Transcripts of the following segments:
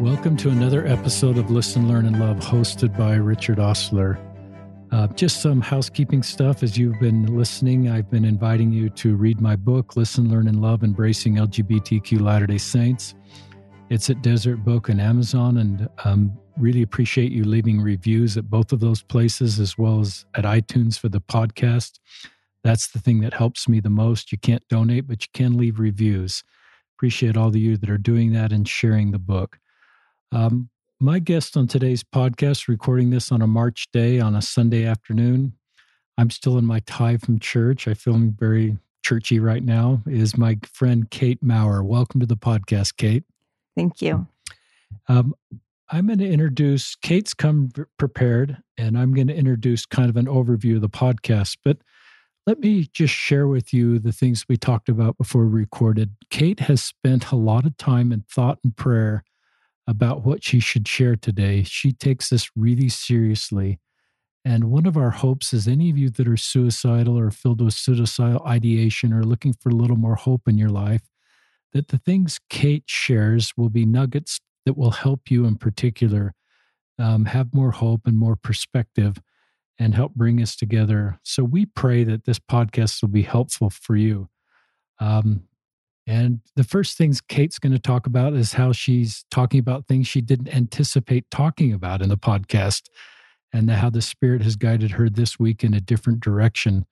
Welcome to another episode of Listen, Learn, and Love, hosted by Richard Ostler. Uh, just some housekeeping stuff. As you've been listening, I've been inviting you to read my book, Listen, Learn, and Love Embracing LGBTQ Latter day Saints. It's at Deseret Book and Amazon, and um, really appreciate you leaving reviews at both of those places as well as at iTunes for the podcast. That's the thing that helps me the most. You can't donate, but you can leave reviews. Appreciate all of you that are doing that and sharing the book. Um, my guest on today's podcast, recording this on a March day on a Sunday afternoon, I'm still in my tie from church. I feel very churchy right now, is my friend Kate Maurer. Welcome to the podcast, Kate. Thank you. Um, I'm going to introduce, Kate's come prepared, and I'm going to introduce kind of an overview of the podcast. But let me just share with you the things we talked about before we recorded. Kate has spent a lot of time in thought and prayer about what she should share today. She takes this really seriously. And one of our hopes is any of you that are suicidal or filled with suicidal ideation or looking for a little more hope in your life, that the things Kate shares will be nuggets that will help you in particular um, have more hope and more perspective and help bring us together. So we pray that this podcast will be helpful for you. Um, and the first things Kate's going to talk about is how she's talking about things she didn't anticipate talking about in the podcast and how the Spirit has guided her this week in a different direction.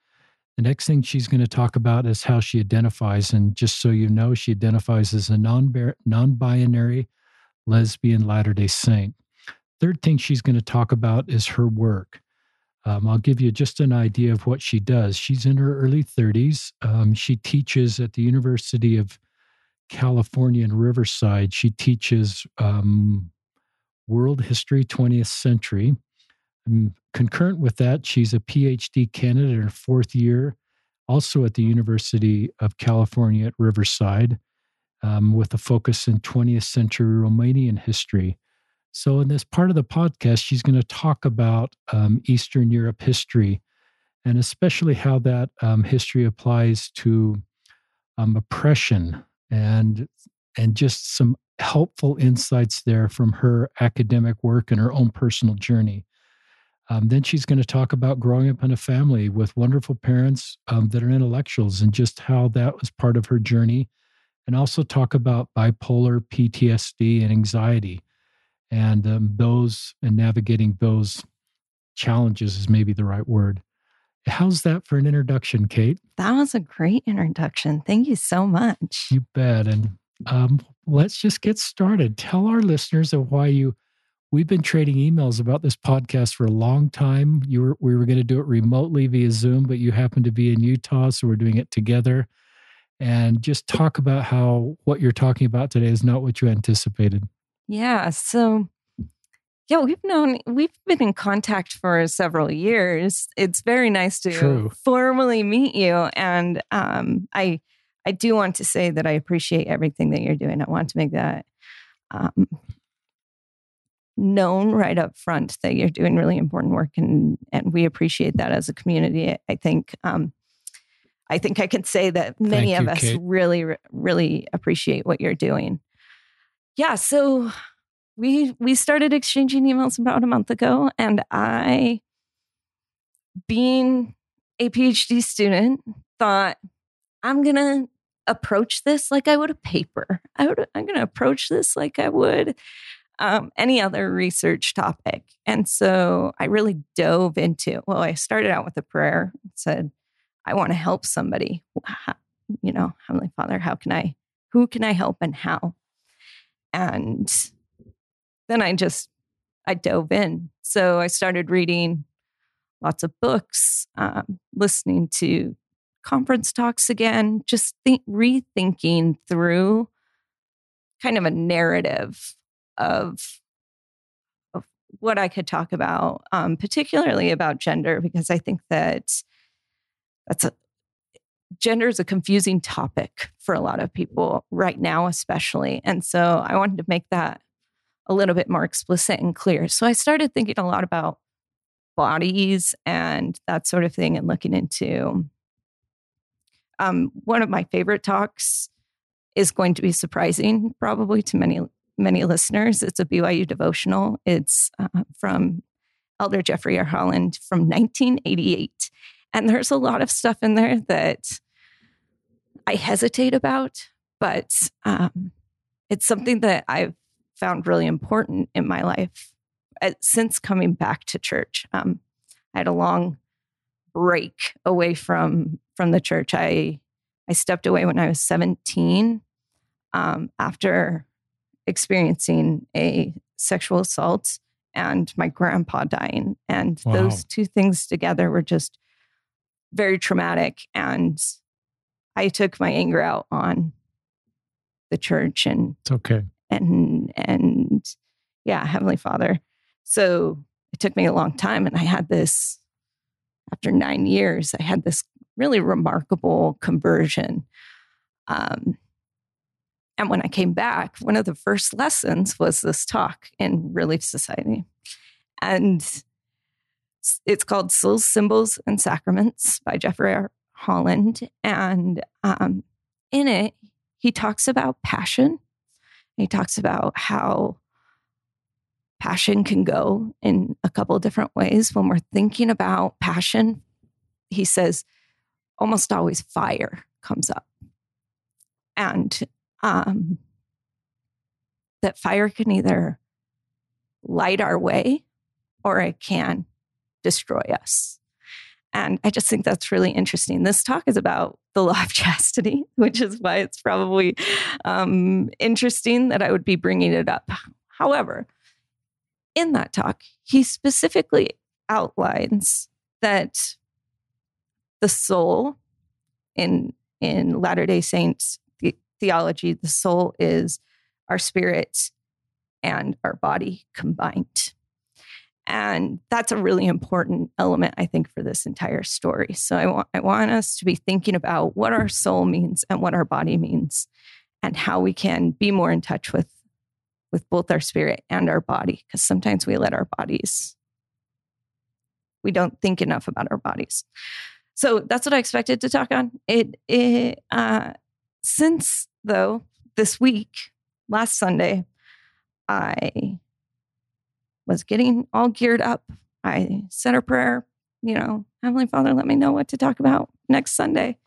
The next thing she's going to talk about is how she identifies. And just so you know, she identifies as a non binary lesbian Latter day Saint. Third thing she's going to talk about is her work. Um, I'll give you just an idea of what she does. She's in her early 30s. Um, she teaches at the University of California in Riverside. She teaches um, world history, 20th century. And concurrent with that, she's a PhD candidate in her fourth year, also at the University of California at Riverside, um, with a focus in 20th century Romanian history. So, in this part of the podcast, she's going to talk about um, Eastern Europe history and especially how that um, history applies to um, oppression and and just some helpful insights there from her academic work and her own personal journey. Um, then she's going to talk about growing up in a family with wonderful parents um, that are intellectuals and just how that was part of her journey, and also talk about bipolar, PTSD, and anxiety and um, those and navigating those challenges is maybe the right word. How's that for an introduction, Kate? That was a great introduction. Thank you so much. You bet. And um, let's just get started. Tell our listeners of why you. We've been trading emails about this podcast for a long time. You were, we were going to do it remotely via Zoom, but you happen to be in Utah, so we're doing it together. And just talk about how what you're talking about today is not what you anticipated. Yeah. So, yeah, we've known, we've been in contact for several years. It's very nice to True. formally meet you. And um, I, I do want to say that I appreciate everything that you're doing. I want to make that um, known right up front that you're doing really important work, and and we appreciate that as a community. I think um, I think I can say that many of us Kate. really really appreciate what you're doing yeah, so we we started exchanging emails about a month ago, and I, being a PhD student, thought I'm gonna approach this like I would a paper. I would I'm gonna approach this like I would um, any other research topic, and so I really dove into. Well, I started out with a prayer. Said, I want to help somebody. You know, Heavenly Father, how can I? Who can I help and how? And then i just i dove in. So i started reading lots of books um, listening to conference talks again just think, rethinking through kind of a narrative of of what i could talk about um, particularly about gender because i think that that's a gender is a confusing topic for a lot of people right now, especially. And so I wanted to make that a little bit more explicit and clear. So I started thinking a lot about bodies and that sort of thing and looking into um, one of my favorite talks is going to be surprising probably to many many listeners. It's a BYU devotional. It's uh, from Elder Jeffrey R. Holland from 1988. And there's a lot of stuff in there that I hesitate about, but um, it's something that I've found really important in my life uh, since coming back to church. Um, I had a long break away from from the church. I I stepped away when I was 17 um, after experiencing a sexual assault and my grandpa dying. And wow. those two things together were just very traumatic. And I took my anger out on the church and it's okay. And and yeah, Heavenly Father. So it took me a long time. And I had this after nine years, I had this really remarkable conversion. Um, and when I came back, one of the first lessons was this talk in Relief Society. And it's called Souls, Symbols, and Sacraments by Jeffrey. Holland. And um, in it, he talks about passion. He talks about how passion can go in a couple different ways. When we're thinking about passion, he says almost always fire comes up. And um, that fire can either light our way or it can destroy us. And I just think that's really interesting. This talk is about the law of chastity, which is why it's probably um, interesting that I would be bringing it up. However, in that talk, he specifically outlines that the soul in in Latter Day Saints theology, the soul is our spirit and our body combined. And that's a really important element, I think, for this entire story. So I want, I want us to be thinking about what our soul means and what our body means and how we can be more in touch with, with both our spirit and our body. Because sometimes we let our bodies, we don't think enough about our bodies. So that's what I expected to talk on. It, it uh, since though, this week, last Sunday, I was getting all geared up. I said a prayer, you know, Heavenly Father, let me know what to talk about next Sunday.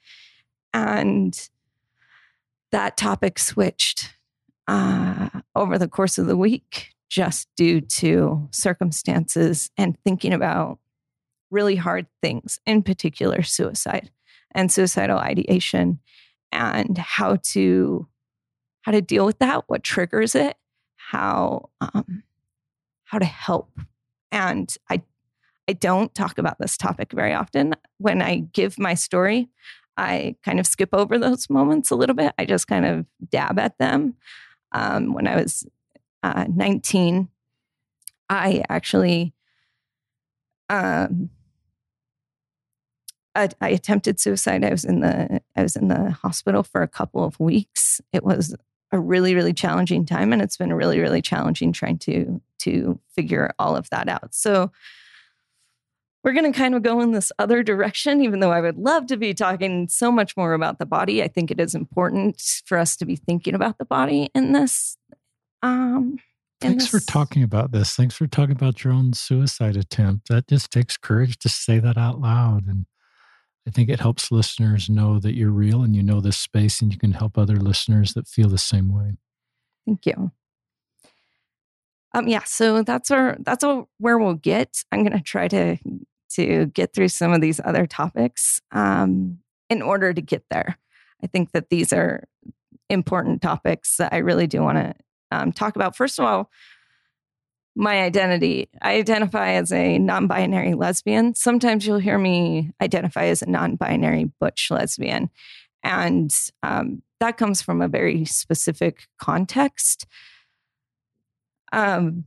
And that topic switched uh, over the course of the week just due to circumstances and thinking about really hard things, in particular suicide and suicidal ideation and how to how to deal with that, what triggers it, how um, how to help. And I I don't talk about this topic very often. When I give my story, I kind of skip over those moments a little bit. I just kind of dab at them. Um, when I was uh, 19, I actually um, I, I, attempted suicide. I was in the I was in the hospital for a couple of weeks. It was a really really challenging time, and it's been really really challenging trying to to figure all of that out. So we're going to kind of go in this other direction, even though I would love to be talking so much more about the body. I think it is important for us to be thinking about the body in this. Um, Thanks for talking about this. Thanks for talking about your own suicide attempt. That just takes courage to say that out loud. And I think it helps listeners know that you're real and you know this space and you can help other listeners that feel the same way. Thank you. Um, yeah, so that's where that's where we'll get. I'm going to try to to get through some of these other topics um, in order to get there. I think that these are important topics that I really do want to um, talk about. First of all, my identity. I identify as a non binary lesbian. Sometimes you'll hear me identify as a non binary butch lesbian. And um, that comes from a very specific context. Um,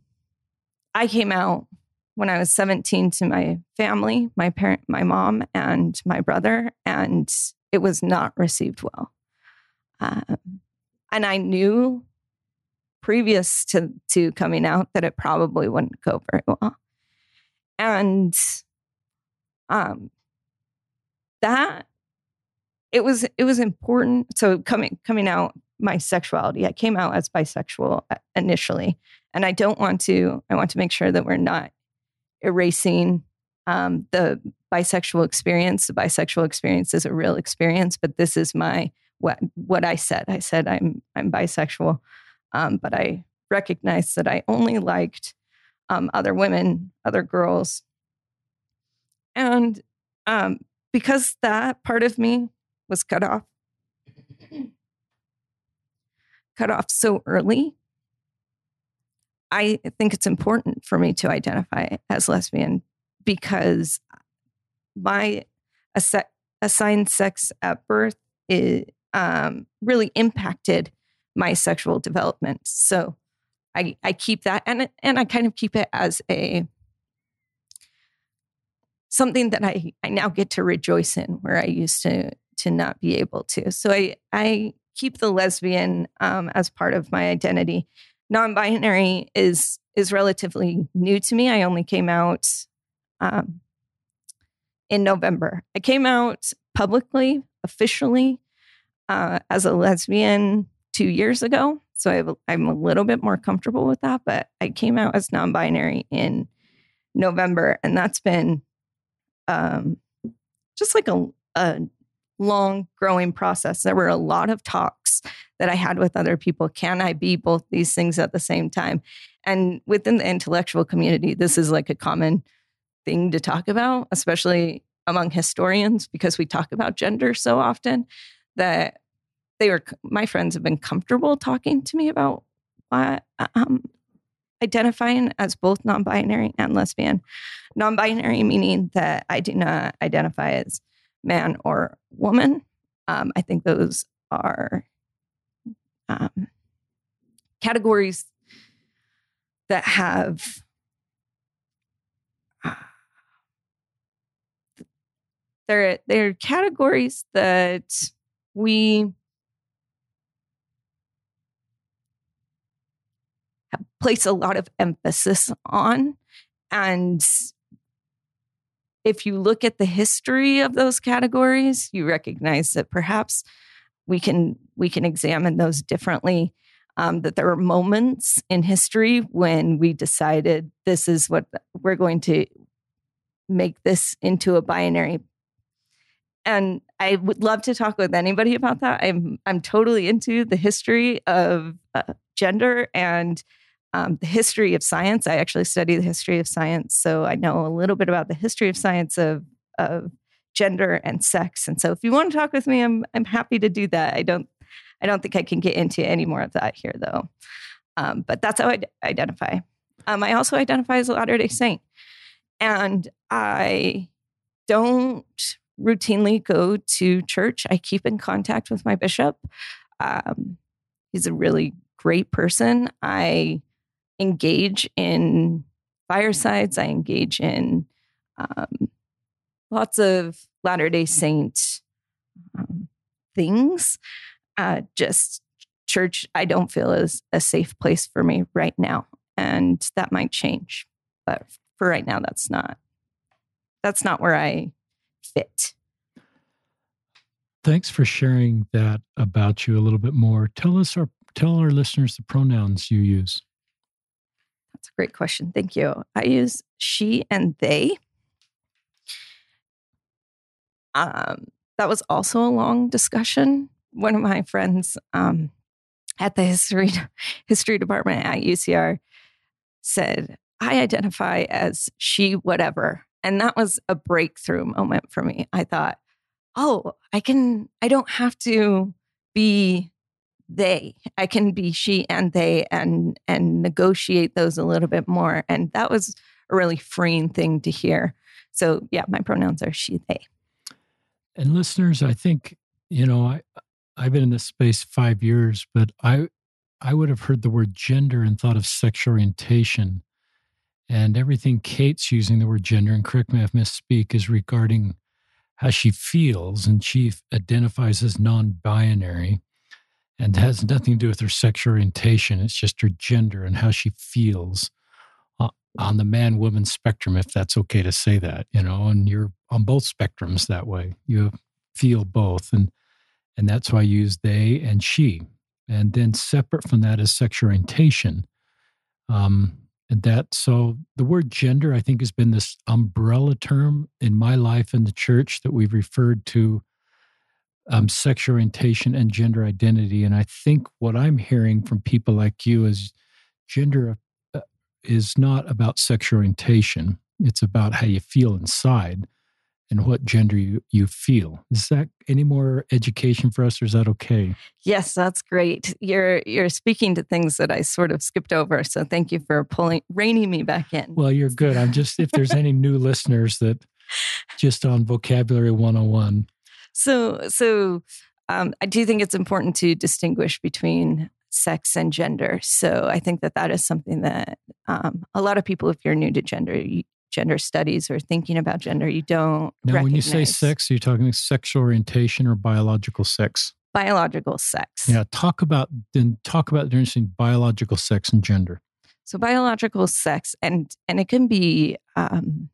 I came out when I was 17 to my family, my parent, my mom, and my brother, and it was not received well. Um, and I knew previous to to coming out that it probably wouldn't go very well. And um that it was it was important so coming coming out my sexuality. I came out as bisexual uh, initially, and I don't want to. I want to make sure that we're not erasing um, the bisexual experience. The bisexual experience is a real experience, but this is my what what I said. I said I'm I'm bisexual, um, but I recognized that I only liked um, other women, other girls, and um, because that part of me was cut off, cut off so early. I think it's important for me to identify as lesbian because my assigned sex at birth is, um, really impacted my sexual development. So I, I keep that and and I kind of keep it as a something that I, I now get to rejoice in where I used to to not be able to. So I I keep the lesbian um, as part of my identity. Non-binary is is relatively new to me. I only came out um, in November. I came out publicly, officially, uh, as a lesbian two years ago. So I am a little bit more comfortable with that. But I came out as non binary in November, and that's been um, just like a, a long growing process. There were a lot of talks that I had with other people. Can I be both these things at the same time? And within the intellectual community, this is like a common thing to talk about, especially among historians, because we talk about gender so often that they were, my friends have been comfortable talking to me about uh, um, identifying as both non binary and lesbian. Non binary meaning that I do not identify as man or woman. Um, I think those are um, categories that have they're they're categories that we place a lot of emphasis on. And if you look at the history of those categories you recognize that perhaps we can we can examine those differently. Um, that there were moments in history when we decided this is what we're going to make this into a binary. And I would love to talk with anybody about that. I'm I'm totally into the history of uh, gender and um, the history of science. I actually study the history of science, so I know a little bit about the history of science of of gender and sex. And so, if you want to talk with me, I'm I'm happy to do that. I don't I don't think I can get into any more of that here, though. Um, but that's how I d- identify. Um, I also identify as a Latter Day Saint, and I don't routinely go to church. I keep in contact with my bishop. Um, he's a really great person. I engage in firesides, I engage in um, lots of Latter day Saint um, things. Uh, just church, I don't feel is a safe place for me right now. And that might change. But for right now, that's not that's not where I fit. Thanks for sharing that about you a little bit more. Tell us our tell our listeners the pronouns you use. That's a great question. Thank you. I use she and they. Um, that was also a long discussion. One of my friends um, at the history history department at UCR said, "I identify as she, whatever," And that was a breakthrough moment for me. I thought, oh, I can, I don't have to be they. I can be she and they and and negotiate those a little bit more. And that was a really freeing thing to hear. So yeah, my pronouns are she, they. And listeners, I think, you know, I I've been in this space five years, but I I would have heard the word gender and thought of sexual orientation and everything Kate's using the word gender, and correct me if I misspeak, is regarding how she feels. And she identifies as non binary and has nothing to do with her sexual orientation. It's just her gender and how she feels uh, on the man woman spectrum, if that's okay to say that, you know, and you're on both spectrums that way. You feel both. And and that's why I use they and she. And then separate from that is sexual orientation. Um, and that, so the word gender, I think, has been this umbrella term in my life in the church that we've referred to um, sexual orientation and gender identity. And I think what I'm hearing from people like you is gender uh, is not about sexual orientation, it's about how you feel inside and what gender you, you feel. Is that any more education for us or is that okay? Yes, that's great. You're you're speaking to things that I sort of skipped over. So thank you for pulling reining me back in. Well, you're good. I'm just if there's any new listeners that just on vocabulary 101. So so um, I do think it's important to distinguish between sex and gender. So I think that that is something that um, a lot of people, if you're new to gender, you, gender studies or thinking about gender, you don't. Now, recognize. when you say sex, are you talking sexual orientation or biological sex? biological sex. Yeah, talk about then talk about the difference between biological sex and gender. So biological sex, and and it can be um,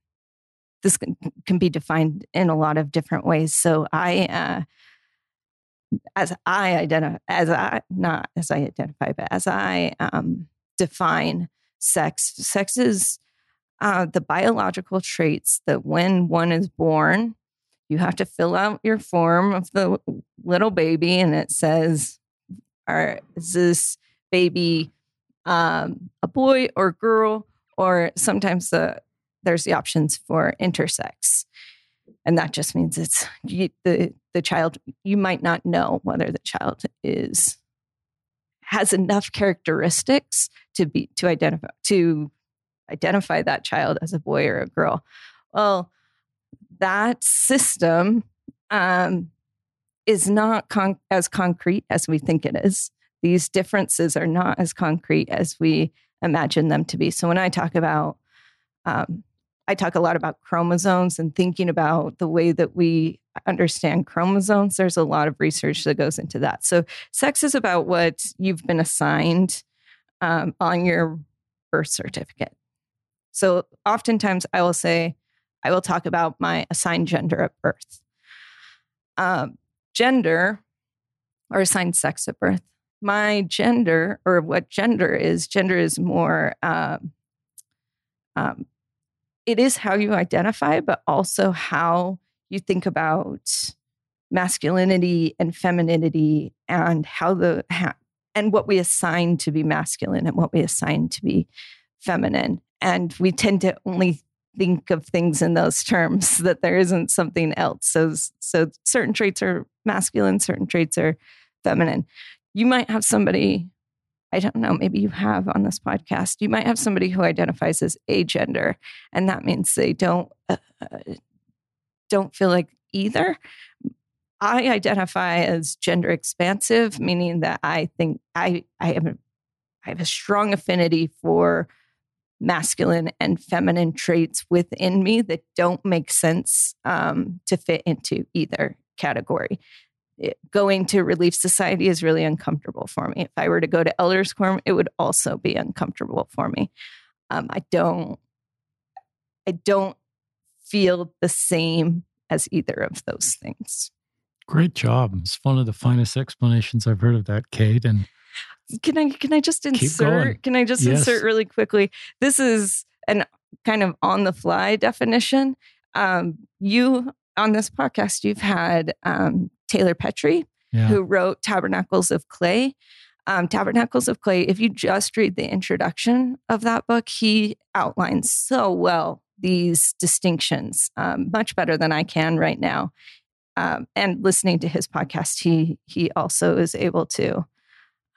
this can, be defined in a lot of different ways. So I, uh, as I identify, as I not as I identify, but as I um, define sex, sex is uh, the biological traits that when one is born, you have to fill out your form of the little baby, and it says, "Are is this baby um, a boy or girl?" Or sometimes the there's the options for intersex, and that just means it's you, the the child. You might not know whether the child is has enough characteristics to be to identify to identify that child as a boy or a girl. Well, that system um, is not as concrete as we think it is. These differences are not as concrete as we imagine them to be. So when I talk about, um, I talk a lot about chromosomes and thinking about the way that we understand chromosomes. There's a lot of research that goes into that. So sex is about what you've been assigned um, on your birth certificate. So oftentimes I will say, I will talk about my assigned gender at birth. Um, gender or assigned sex at birth. My gender, or what gender is, gender is more, um, um, it is how you identify, but also how you think about masculinity and femininity and how the, how, and what we assign to be masculine and what we assign to be feminine. And we tend to only think of things in those terms that there isn't something else. So, so certain traits are masculine, certain traits are feminine. You might have somebody, I don't know, maybe you have on this podcast, you might have somebody who identifies as agender, and that means they don't uh, don't feel like either. I identify as gender expansive, meaning that I think I I have a, I have a strong affinity for masculine and feminine traits within me that don't make sense um, to fit into either category. Going to Relief Society is really uncomfortable for me. If I were to go to Elders Quorum, it would also be uncomfortable for me. Um, I don't, I don't feel the same as either of those things. Great job. It's one of the finest explanations I've heard of that, Kate. And can I can I just insert? Can I just yes. insert really quickly? This is an kind of on the fly definition. Um, you on this podcast, you've had um, Taylor Petrey, yeah. who wrote Tabernacles of Clay. Um, Tabernacles of Clay. If you just read the introduction of that book, he outlines so well these distinctions, um, much better than I can right now. Um, and listening to his podcast, he he also is able to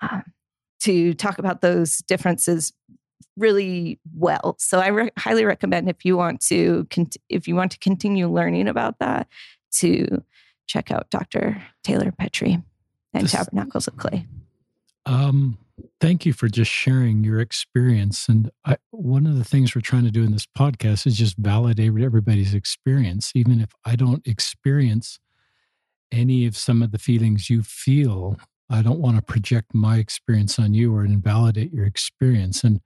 uh, to talk about those differences really well. So I re- highly recommend if you want to cont- if you want to continue learning about that to check out Dr. Taylor Petrey and this, Tabernacles of Clay. Um, thank you for just sharing your experience. And I, one of the things we're trying to do in this podcast is just validate everybody's experience, even if I don't experience any of some of the feelings you feel I don't want to project my experience on you or invalidate your experience and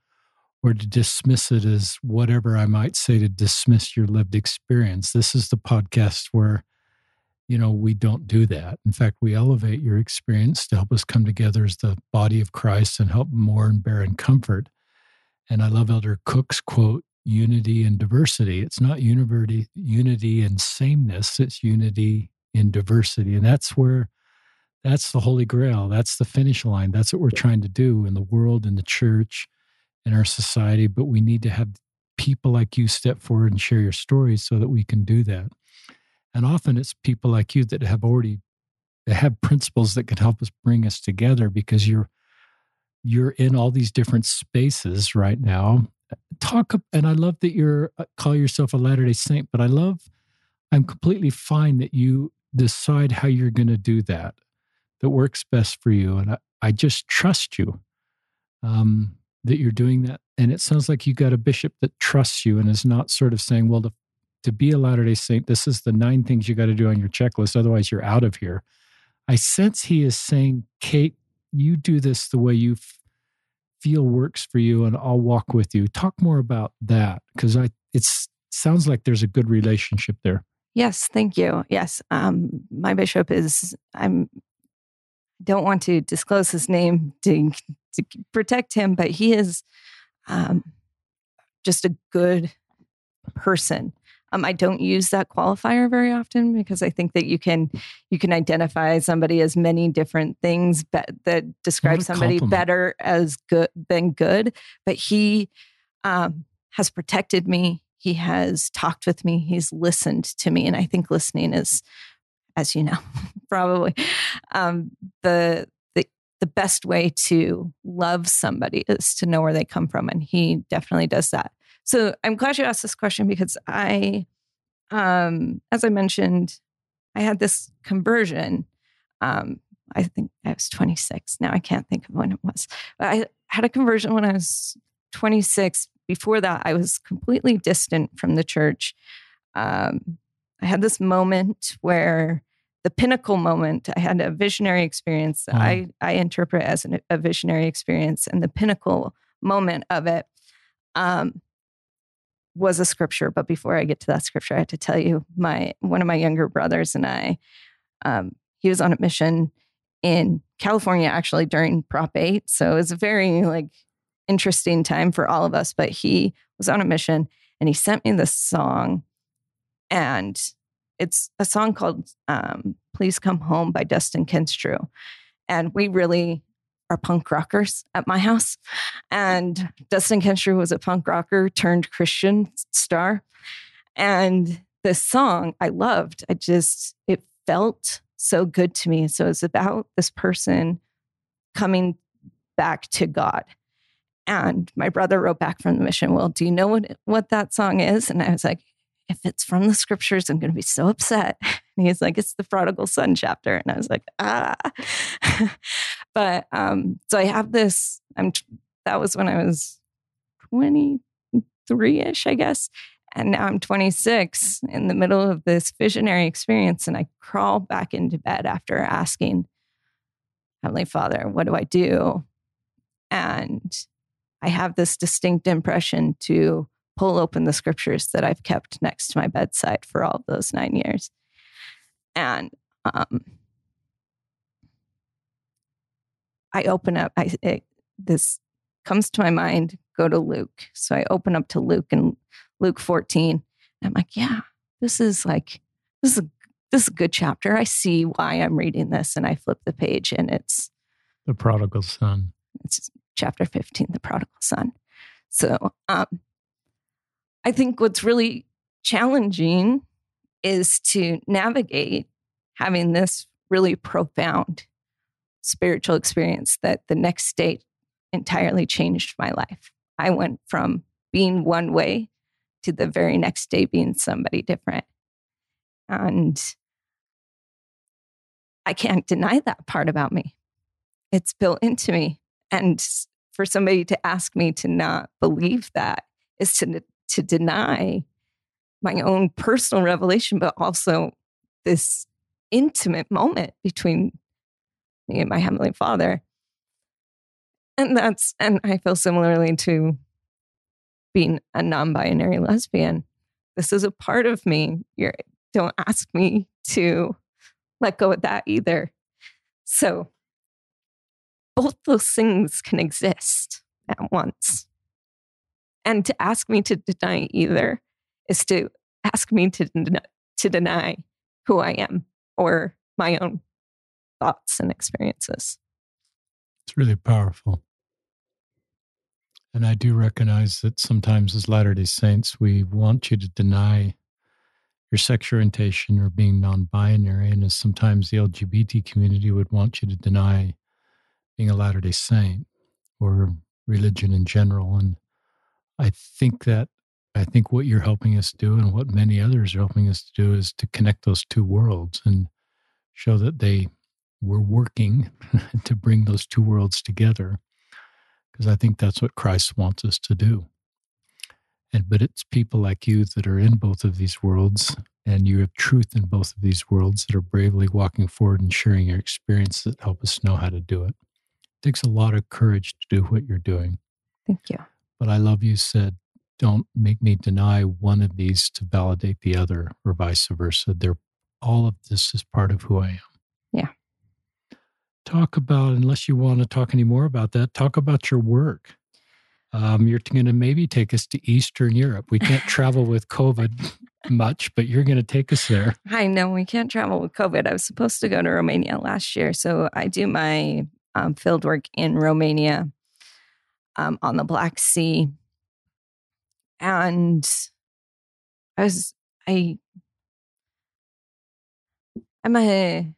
or to dismiss it as whatever I might say to dismiss your lived experience. This is the podcast where you know, we don't do that. In fact, we elevate your experience to help us come together as the body of Christ and help mourn, bear, and comfort. And I love Elder Cook's quote unity and diversity. It's not unity, unity and sameness, it's unity in diversity. And that's where that's the holy grail. That's the finish line. That's what we're trying to do in the world, in the church, in our society. But we need to have people like you step forward and share your stories so that we can do that. And often it's people like you that have already that have principles that can help us bring us together because you're you're in all these different spaces right now. Talk and I love that you're uh, call yourself a Latter-day Saint, but I love I'm completely fine that you decide how you're going to do that that works best for you and I, I just trust you um, that you're doing that and it sounds like you got a bishop that trusts you and is not sort of saying well the to be a Latter day Saint, this is the nine things you got to do on your checklist. Otherwise, you're out of here. I sense he is saying, Kate, you do this the way you f- feel works for you, and I'll walk with you. Talk more about that because I it sounds like there's a good relationship there. Yes, thank you. Yes, um, my bishop is. I'm. Don't want to disclose his name to to protect him, but he is um, just a good person um, I don't use that qualifier very often because I think that you can you can identify somebody as many different things be- that describe somebody compliment. better as good than good. But he um, has protected me. He has talked with me. He's listened to me, and I think listening is, as you know, probably um, the the the best way to love somebody is to know where they come from, and he definitely does that. So I'm glad you asked this question because I, um, as I mentioned, I had this conversion. Um, I think I was 26. Now I can't think of when it was. But I had a conversion when I was 26. Before that, I was completely distant from the church. Um, I had this moment where the pinnacle moment, I had a visionary experience that I, I interpret as an, a visionary experience. And the pinnacle moment of it um, was a scripture. But before I get to that scripture, I have to tell you my one of my younger brothers and I, um, he was on a mission in California actually during Prop 8. So it was a very like interesting time for all of us. But he was on a mission and he sent me this song. And it's a song called um, Please Come Home by Dustin Kensrue. And we really are punk rockers at my house. And Dustin Kensrue was a punk rocker turned Christian star. And this song I loved. I just, it felt so good to me. So it's about this person coming back to God. And my brother wrote back from the mission, Well, do you know what, what that song is? And I was like, if it's from the scriptures, I'm going to be so upset. And he's like, it's the prodigal son chapter. And I was like, ah. but um, so I have this, I'm, that was when I was 23 ish, I guess. And now I'm 26 in the middle of this visionary experience. And I crawl back into bed after asking, Heavenly Father, what do I do? And I have this distinct impression to pull open the scriptures that I've kept next to my bedside for all those nine years. And um, I open up, I, it, this comes to my mind, go to Luke. So I open up to Luke and Luke 14. And I'm like, yeah, this is like, this is a, this is a good chapter. I see why I'm reading this. And I flip the page and it's the prodigal son. It's chapter 15, the prodigal son. So um, I think what's really challenging is to navigate having this really profound spiritual experience that the next day entirely changed my life. I went from being one way to the very next day being somebody different. And I can't deny that part about me. It's built into me. And for somebody to ask me to not believe that is to to deny my own personal revelation, but also this intimate moment between me and my Heavenly Father. And that's, and I feel similarly to being a non binary lesbian. This is a part of me. You're, don't ask me to let go of that either. So both those things can exist at once. And to ask me to deny either is to ask me to, to deny who I am or my own thoughts and experiences. It's really powerful. And I do recognize that sometimes as Latter day Saints, we want you to deny your sexual orientation or being non binary. And as sometimes the LGBT community would want you to deny being a Latter day Saint or religion in general. And I think that I think what you're helping us do and what many others are helping us to do is to connect those two worlds and show that they were working to bring those two worlds together. Because I think that's what Christ wants us to do. And but it's people like you that are in both of these worlds and you have truth in both of these worlds that are bravely walking forward and sharing your experience that help us know how to do it. It takes a lot of courage to do what you're doing. Thank you. But I love you said, don't make me deny one of these to validate the other or vice versa. They're all of this is part of who I am. Talk about, unless you want to talk any more about that, talk about your work. Um, you're going to maybe take us to Eastern Europe. We can't travel with COVID much, but you're going to take us there. I know we can't travel with COVID. I was supposed to go to Romania last year. So I do my um, field work in Romania um, on the Black Sea. And I was, I, I'm a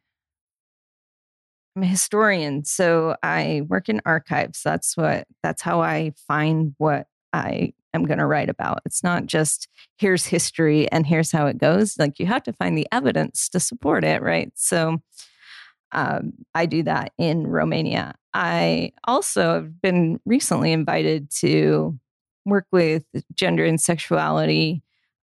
I'm a historian, so I work in archives. That's what that's how I find what I am going to write about. It's not just here's history and here's how it goes. Like you have to find the evidence to support it, right? So um, I do that in Romania. I also have been recently invited to work with gender and sexuality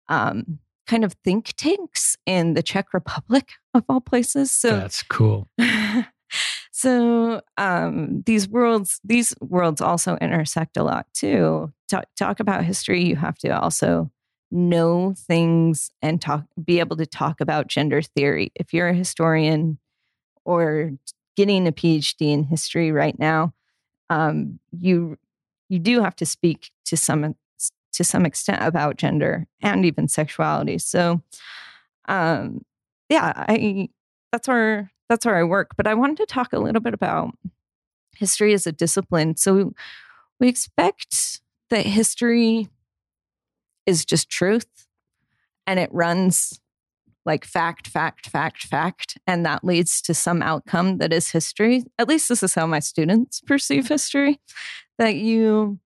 um, kind of think tanks in the Czech Republic, of all places. So that's cool. So um, these worlds, these worlds also intersect a lot too. Talk, talk about history. You have to also know things and talk, be able to talk about gender theory. If you're a historian or getting a PhD in history right now, um, you you do have to speak to some to some extent about gender and even sexuality. So, um, yeah, I that's where that's where I work. But I wanted to talk a little bit about history as a discipline. So we expect that history is just truth and it runs like fact, fact, fact, fact. And that leads to some outcome that is history. At least this is how my students perceive history that you,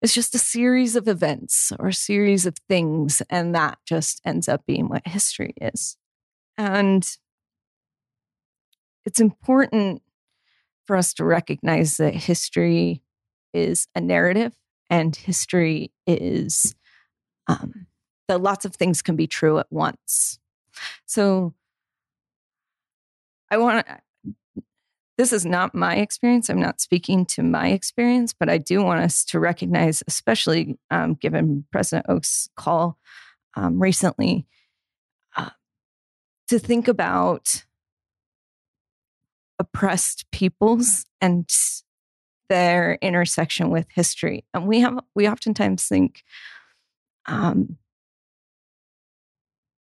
it's just a series of events or series of things. And that just ends up being what history is. And it's important for us to recognize that history is a narrative and history is um, that lots of things can be true at once. So I want to. This is not my experience. I'm not speaking to my experience, but I do want us to recognize, especially um, given President Oaks' call um, recently, uh, to think about oppressed peoples and their intersection with history. And we have we oftentimes think, um,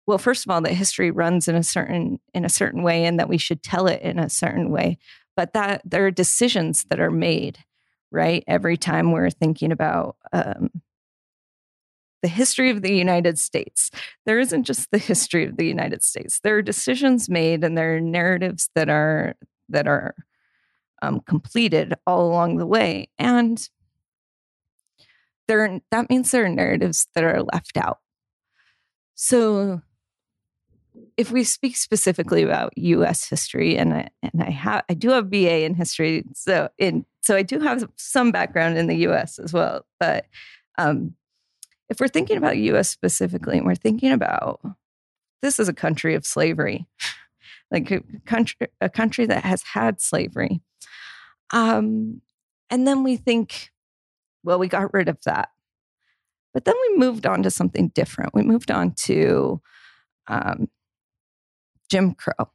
well, first of all, that history runs in a certain in a certain way, and that we should tell it in a certain way. But that there are decisions that are made, right? Every time we're thinking about um, the history of the United States. There isn't just the history of the United States. There are decisions made and there are narratives that are that are um, completed all along the way. And there, that means there are narratives that are left out. So, if we speak specifically about U.S. history, and I, and I have I do have BA in history, so in so I do have some background in the U.S. as well. But um, if we're thinking about U.S. specifically, and we're thinking about this is a country of slavery, like a country, a country that has had slavery. Um, and then we think, well, we got rid of that. But then we moved on to something different. We moved on to um, Jim Crow.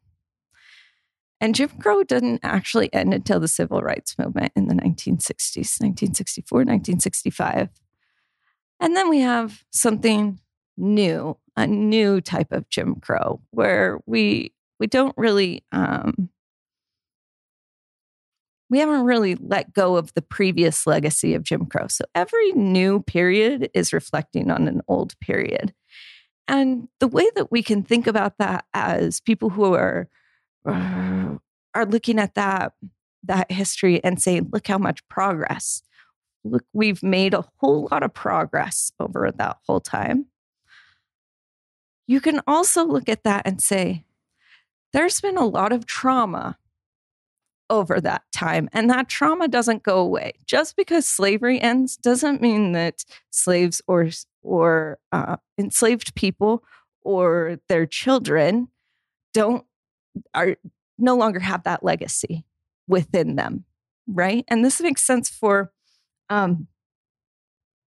And Jim Crow didn't actually end until the civil rights movement in the 1960s, 1964, 1965. And then we have something new, a new type of Jim Crow, where we we don't really um, we haven't really let go of the previous legacy of Jim Crow. So every new period is reflecting on an old period. And the way that we can think about that as people who are uh, are looking at that that history and saying, look how much progress. Look, we've made a whole lot of progress over that whole time. You can also look at that and say, there's been a lot of trauma over that time. And that trauma doesn't go away. Just because slavery ends doesn't mean that slaves or, or uh, enslaved people or their children don't are no longer have that legacy within them right and this makes sense for um,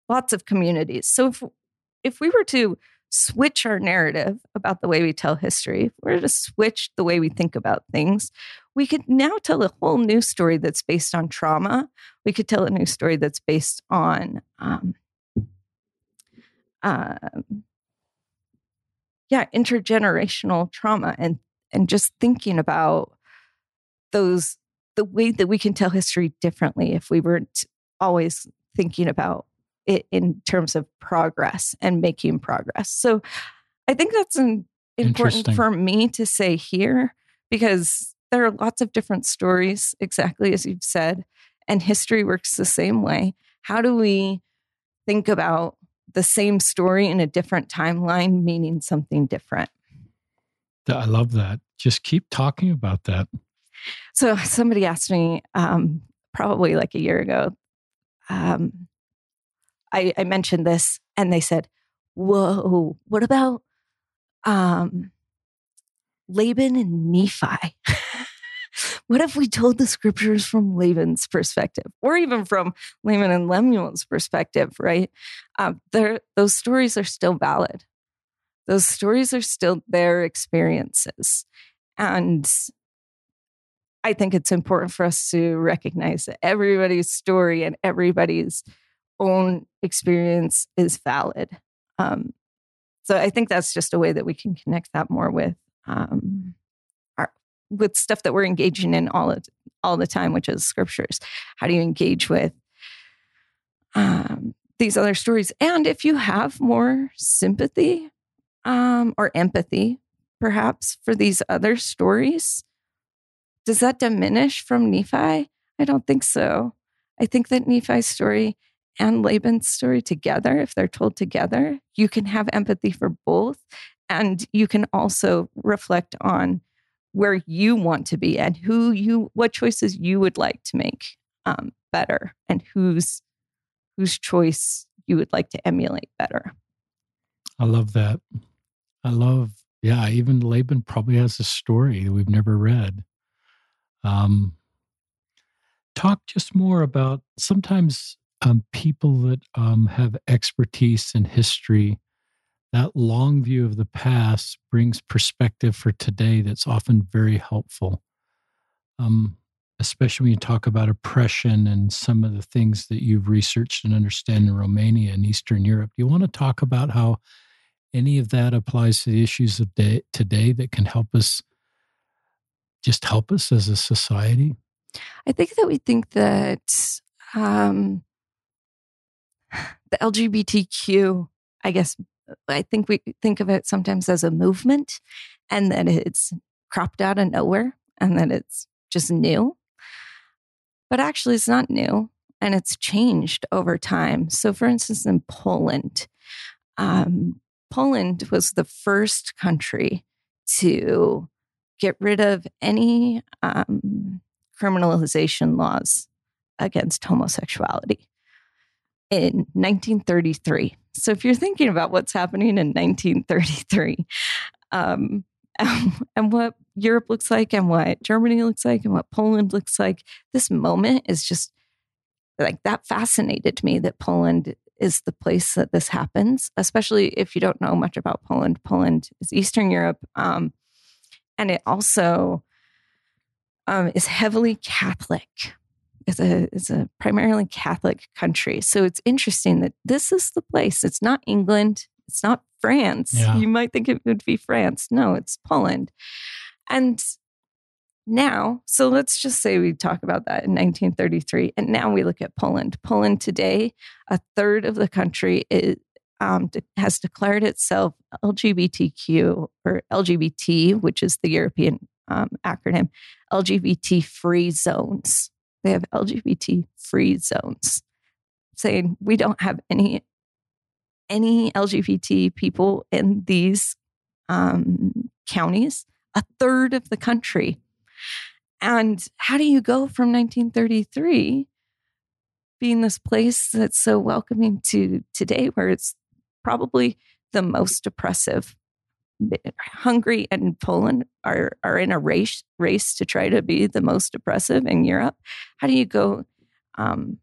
lots of communities so if if we were to switch our narrative about the way we tell history, if we're to switch the way we think about things, we could now tell a whole new story that's based on trauma. We could tell a new story that's based on, um, um, yeah, intergenerational trauma and and just thinking about those the way that we can tell history differently if we weren't always thinking about in terms of progress and making progress. So I think that's an, important for me to say here because there are lots of different stories, exactly as you've said, and history works the same way. How do we think about the same story in a different timeline, meaning something different? I love that. Just keep talking about that. So somebody asked me um, probably like a year ago, um, I, I mentioned this and they said, Whoa, what about um, Laban and Nephi? what if we told the scriptures from Laban's perspective, or even from Laman and Lemuel's perspective? Right? Um, those stories are still valid. Those stories are still their experiences, and I think it's important for us to recognize that everybody's story and everybody's own experience is valid. Um, so I think that's just a way that we can connect that more with um, our with stuff that we're engaging in all of, all the time, which is scriptures. How do you engage with um, these other stories? And if you have more sympathy um, or empathy, perhaps for these other stories, does that diminish from Nephi? I don't think so. I think that Nephi's story and Laban's story together, if they're told together, you can have empathy for both. And you can also reflect on where you want to be and who you, what choices you would like to make um, better and whose, whose choice you would like to emulate better. I love that. I love, yeah, even Laban probably has a story that we've never read. Um, talk just more about sometimes um, people that um, have expertise in history, that long view of the past brings perspective for today that's often very helpful. Um, especially when you talk about oppression and some of the things that you've researched and understand in Romania and Eastern Europe. Do you want to talk about how any of that applies to the issues of day, today that can help us just help us as a society? I think that we think that um, the LGBTQ, I guess, I think we think of it sometimes as a movement and that it's cropped out of nowhere and that it's just new. But actually, it's not new and it's changed over time. So, for instance, in Poland, um, Poland was the first country to get rid of any um, criminalization laws against homosexuality in 1933. So if you're thinking about what's happening in 1933, um, and what Europe looks like, and what Germany looks like, and what Poland looks like, this moment is just like that fascinated me that Poland is the place that this happens, especially if you don't know much about Poland. Poland is Eastern Europe. Um, and it also um, is heavily Catholic. It's a, it's a primarily Catholic country. So it's interesting that this is the place. It's not England. It's not France. Yeah. You might think it would be France. No, it's Poland. And now, so let's just say we talk about that in 1933, and now we look at Poland. Poland today, a third of the country is, um, has declared itself LGBTQ or LGBT, which is the European um, acronym, LGBT free zones. They have LGBT free zones, saying we don't have any any LGBT people in these um, counties. A third of the country. And how do you go from 1933 being this place that's so welcoming to today, where it's probably the most oppressive? Hungary and Poland are are in a race race to try to be the most oppressive in Europe. How do you go? Um,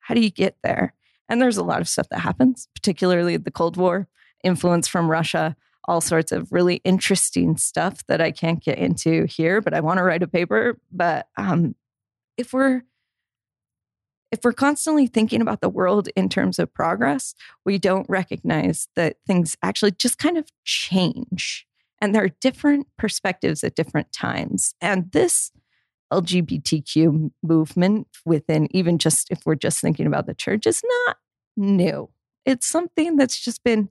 how do you get there? And there's a lot of stuff that happens, particularly the Cold War, influence from Russia, all sorts of really interesting stuff that I can't get into here, but I want to write a paper. But um, if we're if we're constantly thinking about the world in terms of progress, we don't recognize that things actually just kind of change. And there are different perspectives at different times. And this LGBTQ movement within even just if we're just thinking about the church is not new. It's something that's just been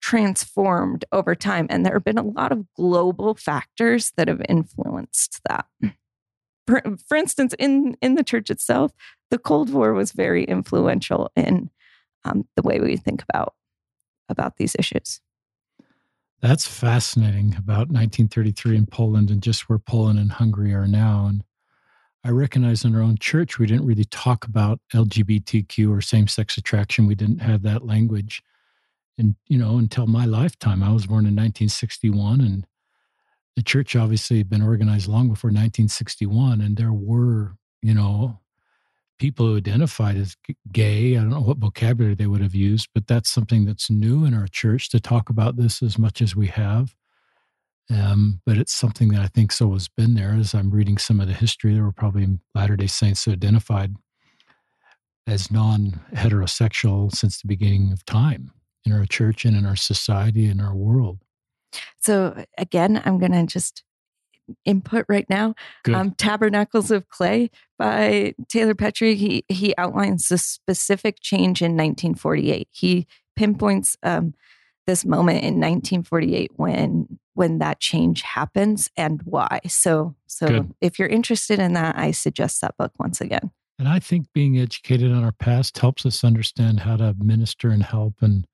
transformed over time. And there have been a lot of global factors that have influenced that. For, for instance, in, in the church itself, the Cold War was very influential in um, the way we think about about these issues. That's fascinating about 1933 in Poland and just where Poland and Hungary are now. And I recognize in our own church, we didn't really talk about LGBTQ or same sex attraction. We didn't have that language. And, you know, until my lifetime, I was born in 1961, and the church obviously had been organized long before 1961. And there were, you know, people who identified as gay. I don't know what vocabulary they would have used, but that's something that's new in our church to talk about this as much as we have. Um, but it's something that I think so has been there. As I'm reading some of the history, there were probably Latter day Saints who identified as non heterosexual since the beginning of time in our church and in our society and our world. So, again, I'm going to just input right now. Um, Tabernacles of Clay by Taylor Petrey. He he outlines the specific change in 1948. He pinpoints um, this moment in 1948 when when that change happens and why. So so Good. if you're interested in that, I suggest that book once again. And I think being educated on our past helps us understand how to minister and help and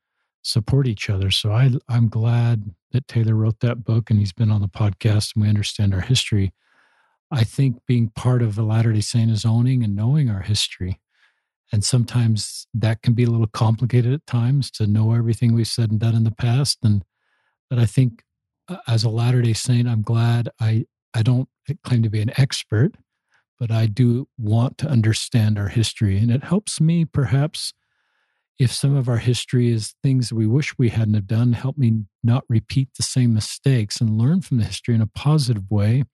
support each other. So I I'm glad that Taylor wrote that book and he's been on the podcast and we understand our history. I think being part of a Latter day Saint is owning and knowing our history. And sometimes that can be a little complicated at times to know everything we've said and done in the past. And but I think uh, as a Latter day Saint, I'm glad I, I don't claim to be an expert, but I do want to understand our history. And it helps me perhaps if some of our history is things we wish we hadn't have done, help me not repeat the same mistakes and learn from the history in a positive way.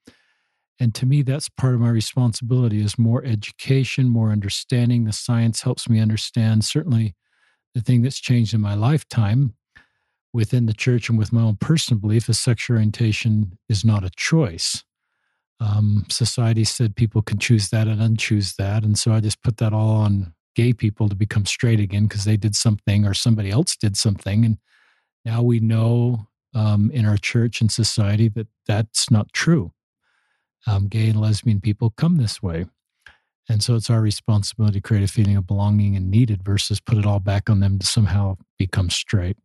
And to me, that's part of my responsibility is more education, more understanding. The science helps me understand certainly the thing that's changed in my lifetime within the church and with my own personal belief is sexual orientation is not a choice. Um, society said people can choose that and unchoose that. And so I just put that all on gay people to become straight again because they did something or somebody else did something. And now we know um, in our church and society that that's not true. Um, gay and lesbian people come this way. And so it's our responsibility to create a feeling of belonging and needed versus put it all back on them to somehow become straight.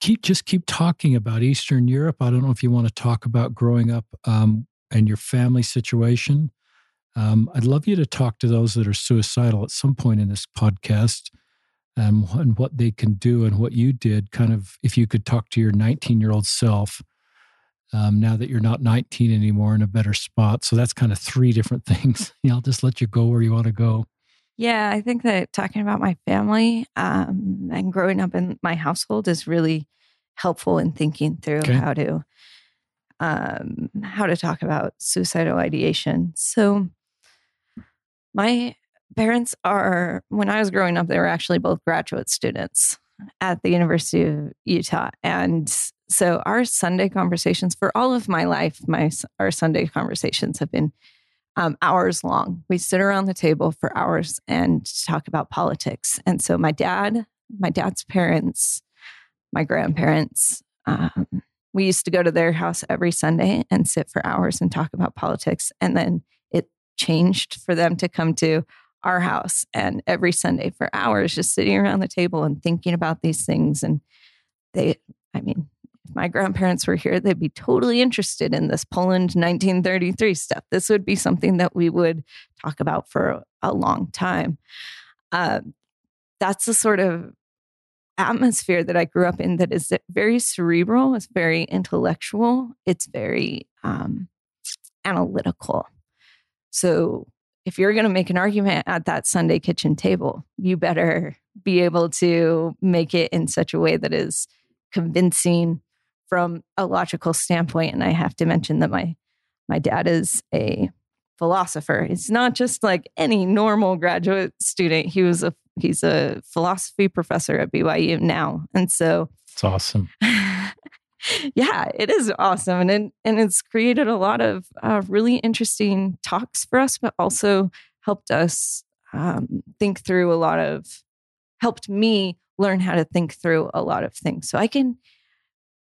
Keep just keep talking about Eastern Europe. I don't know if you want to talk about growing up um, and your family situation. Um, I'd love you to talk to those that are suicidal at some point in this podcast um, and what they can do and what you did. Kind of, if you could talk to your 19 year old self um, now that you're not 19 anymore in a better spot. So that's kind of three different things. I'll just let you go where you want to go. Yeah, I think that talking about my family um, and growing up in my household is really helpful in thinking through okay. how to um, how to talk about suicidal ideation. So, my parents are, when I was growing up, they were actually both graduate students at the University of Utah. And so our Sunday conversations for all of my life, my our Sunday conversations have been um, hours long. We sit around the table for hours and talk about politics. And so my dad, my dad's parents, my grandparents, um, we used to go to their house every Sunday and sit for hours and talk about politics. And then changed for them to come to our house and every Sunday for hours, just sitting around the table and thinking about these things. And they, I mean, if my grandparents were here, they'd be totally interested in this Poland 1933 stuff. This would be something that we would talk about for a long time. Uh, that's the sort of atmosphere that I grew up in that is very cerebral, it's very intellectual, it's very um, analytical. So if you're going to make an argument at that Sunday kitchen table, you better be able to make it in such a way that is convincing from a logical standpoint. And I have to mention that my my dad is a philosopher. He's not just like any normal graduate student. He was a he's a philosophy professor at BYU now. And so it's awesome. yeah, it is awesome. And, it, and it's created a lot of uh, really interesting talks for us, but also helped us um, think through a lot of, helped me learn how to think through a lot of things. So I can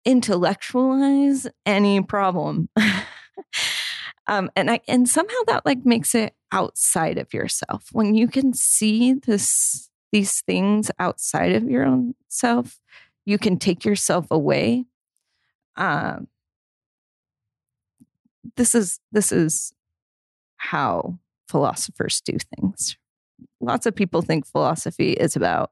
intellectualize any problem. um, and I, and somehow that like makes it outside of yourself when you can see this, these things outside of your own self, you can take yourself away um, this is this is how philosophers do things. Lots of people think philosophy is about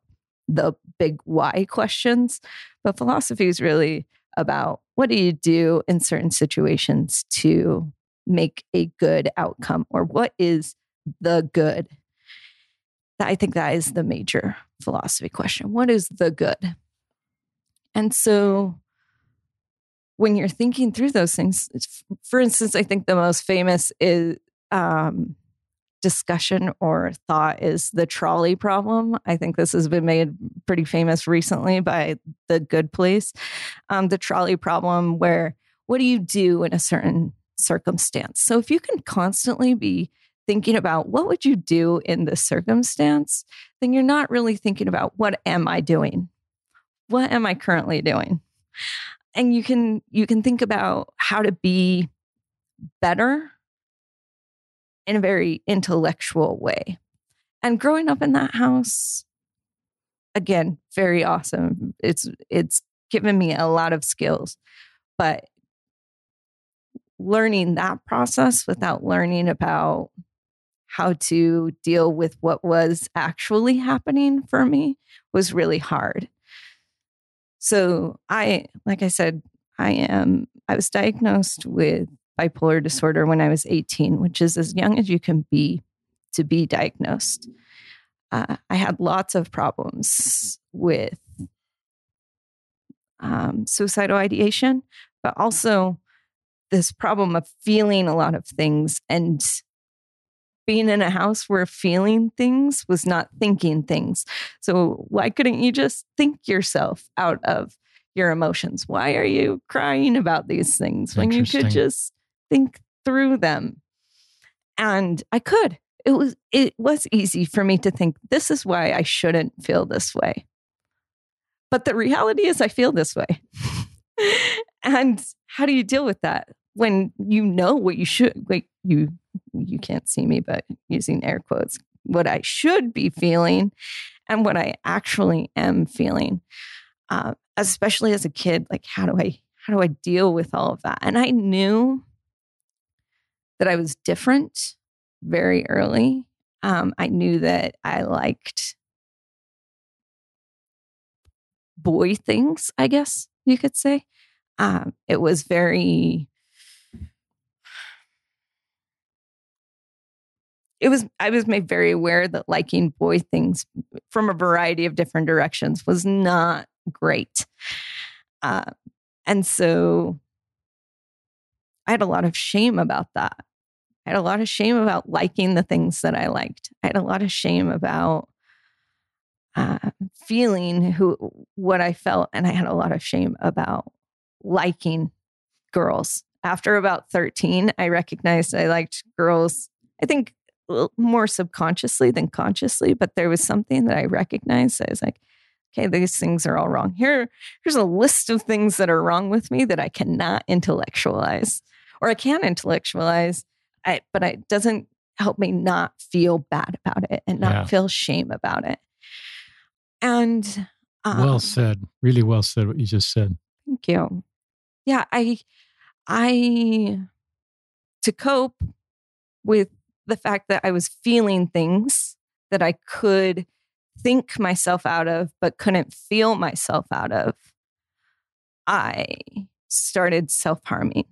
the big why questions, but philosophy is really about what do you do in certain situations to make a good outcome or what is the good? I think that is the major philosophy question. What is the good? And so when you're thinking through those things, for instance, I think the most famous is um, discussion or thought is the trolley problem. I think this has been made pretty famous recently by the Good Place. Um, the trolley problem, where what do you do in a certain circumstance? So if you can constantly be thinking about what would you do in this circumstance, then you're not really thinking about what am I doing? What am I currently doing? And you can you can think about how to be better in a very intellectual way. And growing up in that house again very awesome. It's it's given me a lot of skills but learning that process without learning about how to deal with what was actually happening for me was really hard so I, like I said, I am, I was diagnosed with bipolar disorder when I was 18, which is as young as you can be to be diagnosed. Uh, I had lots of problems with um, suicidal ideation, but also this problem of feeling a lot of things and being in a house where feeling things was not thinking things. So, why couldn't you just think yourself out of your emotions? Why are you crying about these things when you could just think through them? And I could. It was it was easy for me to think this is why I shouldn't feel this way. But the reality is I feel this way. and how do you deal with that? when you know what you should like you you can't see me but using air quotes what i should be feeling and what i actually am feeling uh, especially as a kid like how do i how do i deal with all of that? And i knew that i was different very early. Um, i knew that i liked boy things i guess you could say. Um, it was very it was I was made very aware that liking boy things from a variety of different directions was not great. Uh, and so I had a lot of shame about that. I had a lot of shame about liking the things that I liked. I had a lot of shame about uh, feeling who what I felt, and I had a lot of shame about liking girls. After about 13, I recognized I liked girls. I think more subconsciously than consciously, but there was something that I recognized. I was like, okay, these things are all wrong. Here, here's a list of things that are wrong with me that I cannot intellectualize, or I can intellectualize, I, but it doesn't help me not feel bad about it and not yeah. feel shame about it. And um, well said, really well said. What you just said. Thank you. Yeah, I, I, to cope with the fact that I was feeling things that I could think myself out of, but couldn't feel myself out of, I started self harming.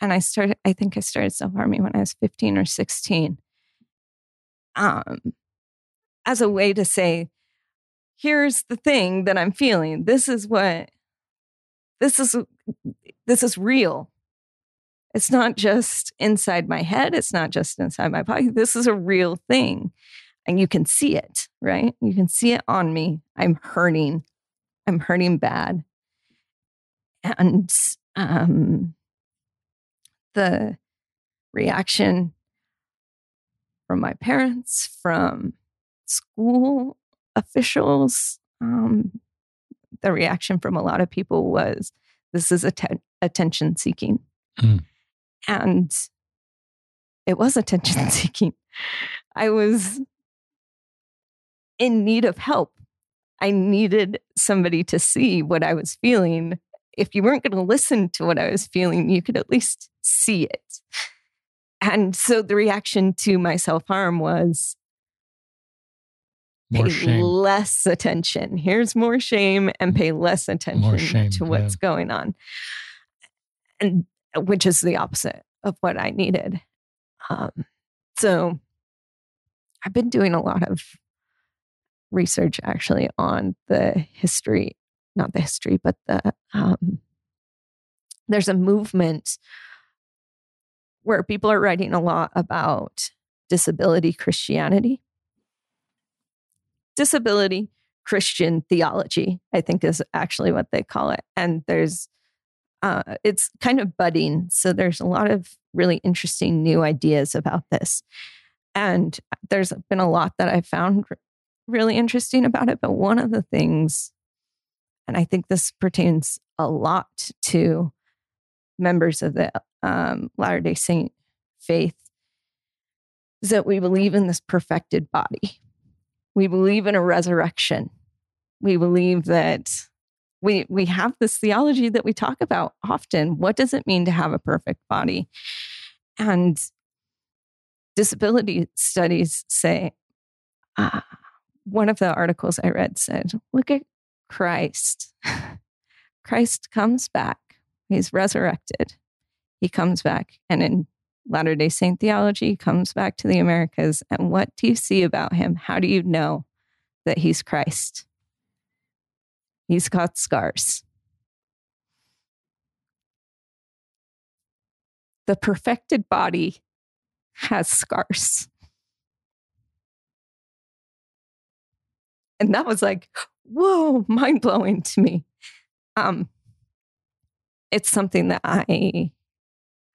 And I started, I think I started self harming when I was 15 or 16. Um, as a way to say, here's the thing that I'm feeling. This is what, this is, this is real. It's not just inside my head. It's not just inside my body. This is a real thing and you can see it, right? You can see it on me. I'm hurting. I'm hurting bad. And um, the reaction from my parents, from school officials, um, the reaction from a lot of people was this is att- attention seeking. Mm. And it was attention seeking. I was in need of help. I needed somebody to see what I was feeling. If you weren't going to listen to what I was feeling, you could at least see it. And so the reaction to my self harm was more pay shame. less attention. Here's more shame and pay less attention shame, to what's yeah. going on. And which is the opposite of what I needed. Um, so I've been doing a lot of research actually on the history, not the history, but the um, there's a movement where people are writing a lot about disability Christianity. Disability Christian theology, I think, is actually what they call it. And there's, uh, it's kind of budding. So there's a lot of really interesting new ideas about this. And there's been a lot that I found really interesting about it. But one of the things, and I think this pertains a lot to members of the um, Latter day Saint faith, is that we believe in this perfected body. We believe in a resurrection. We believe that we we have this theology that we talk about often. What does it mean to have a perfect body? And disability studies say, ah, one of the articles I read said, look at Christ. Christ comes back. He's resurrected. He comes back. And in Latter day Saint theology, comes back to the Americas. And what do you see about him? How do you know that he's Christ? He's got scars. The perfected body has scars. And that was like, whoa, mind blowing to me. Um, it's something that I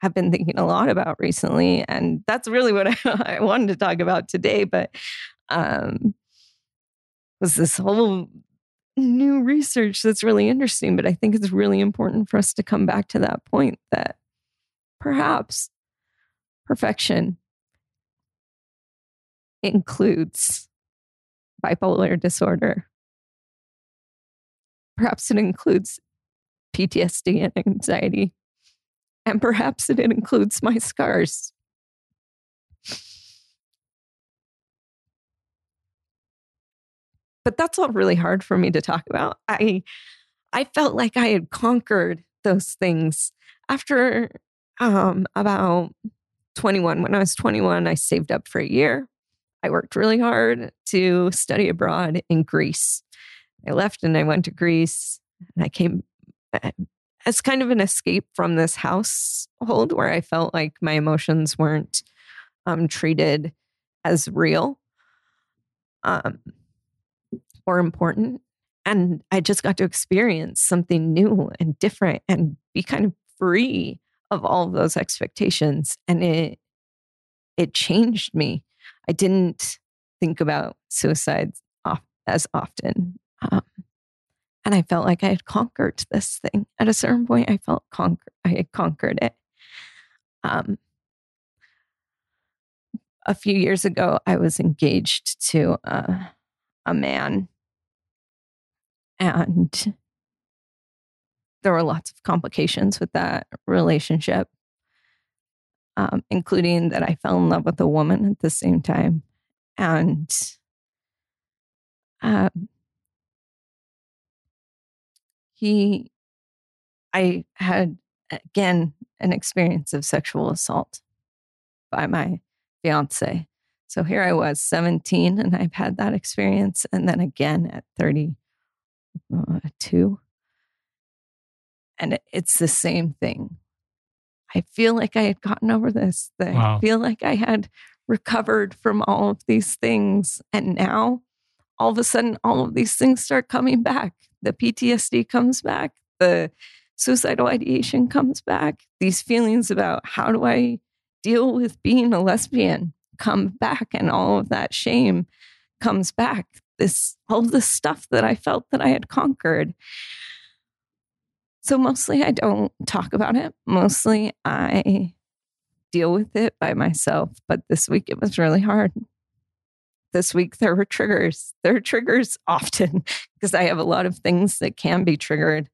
have been thinking a lot about recently. And that's really what I, I wanted to talk about today. But um, was this whole new research that's really interesting. But I think it's really important for us to come back to that point that perhaps perfection includes bipolar disorder. Perhaps it includes PTSD and anxiety. And perhaps it includes my scars. But that's all really hard for me to talk about. I I felt like I had conquered those things after um, about 21. When I was 21, I saved up for a year. I worked really hard to study abroad in Greece. I left and I went to Greece and I came as kind of an escape from this household where I felt like my emotions weren't um, treated as real um, or important. And I just got to experience something new and different and be kind of free of all of those expectations. And it it changed me. I didn't think about suicide as often. Um, and I felt like I had conquered this thing. At a certain point, I felt conquer I had conquered it. Um, a few years ago, I was engaged to uh, a man, and there were lots of complications with that relationship, um, including that I fell in love with a woman at the same time, and um, he, I had again an experience of sexual assault by my fiance. So here I was, 17, and I've had that experience. And then again at 32. Uh, and it's the same thing. I feel like I had gotten over this. Wow. I feel like I had recovered from all of these things. And now all of a sudden, all of these things start coming back. The PTSD comes back. The suicidal ideation comes back. These feelings about how do I deal with being a lesbian come back and all of that shame comes back this all the stuff that i felt that i had conquered. So mostly i don't talk about it. Mostly i deal with it by myself but this week it was really hard. This week there were triggers. There are triggers often because i have a lot of things that can be triggered.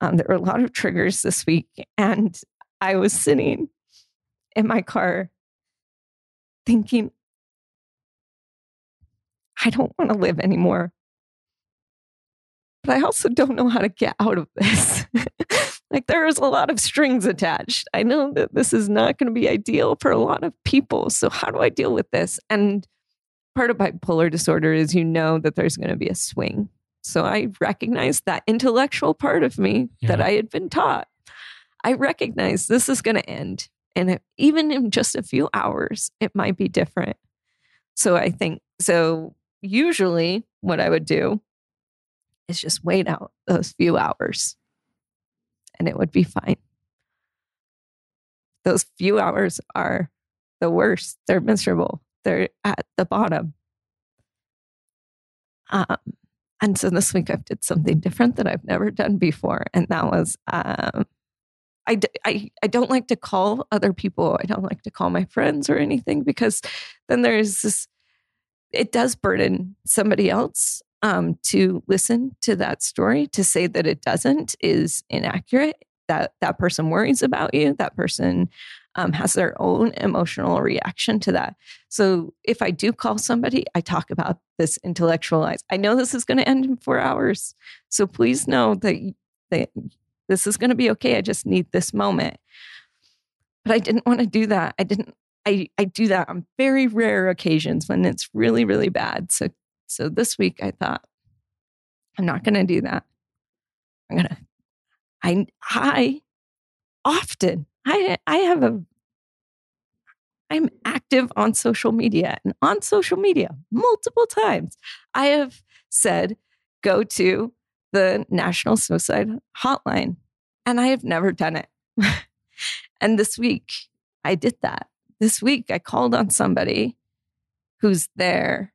Um, there were a lot of triggers this week and i was sitting in my car thinking, I don't want to live anymore. But I also don't know how to get out of this. like there is a lot of strings attached. I know that this is not going to be ideal for a lot of people. So how do I deal with this? And part of bipolar disorder is you know that there's going to be a swing. So I recognize that intellectual part of me yeah. that I had been taught. I recognize this is going to end. And it, even in just a few hours, it might be different. So I think, so usually what I would do is just wait out those few hours and it would be fine. Those few hours are the worst. They're miserable. They're at the bottom. Um, and so this week I did something different that I've never done before. And that was um, I, I, I don't like to call other people. I don't like to call my friends or anything because then there's this, it does burden somebody else um, to listen to that story. To say that it doesn't is inaccurate. That that person worries about you. That person um, has their own emotional reaction to that. So if I do call somebody, I talk about this intellectualized. I know this is going to end in four hours, so please know that that this is going to be okay. I just need this moment. But I didn't want to do that. I didn't I I do that on very rare occasions when it's really really bad. So so this week I thought I'm not going to do that. I'm going to I I often I I have a I'm active on social media and on social media multiple times. I have said go to the National Suicide Hotline, and I have never done it. and this week, I did that. This week, I called on somebody who's there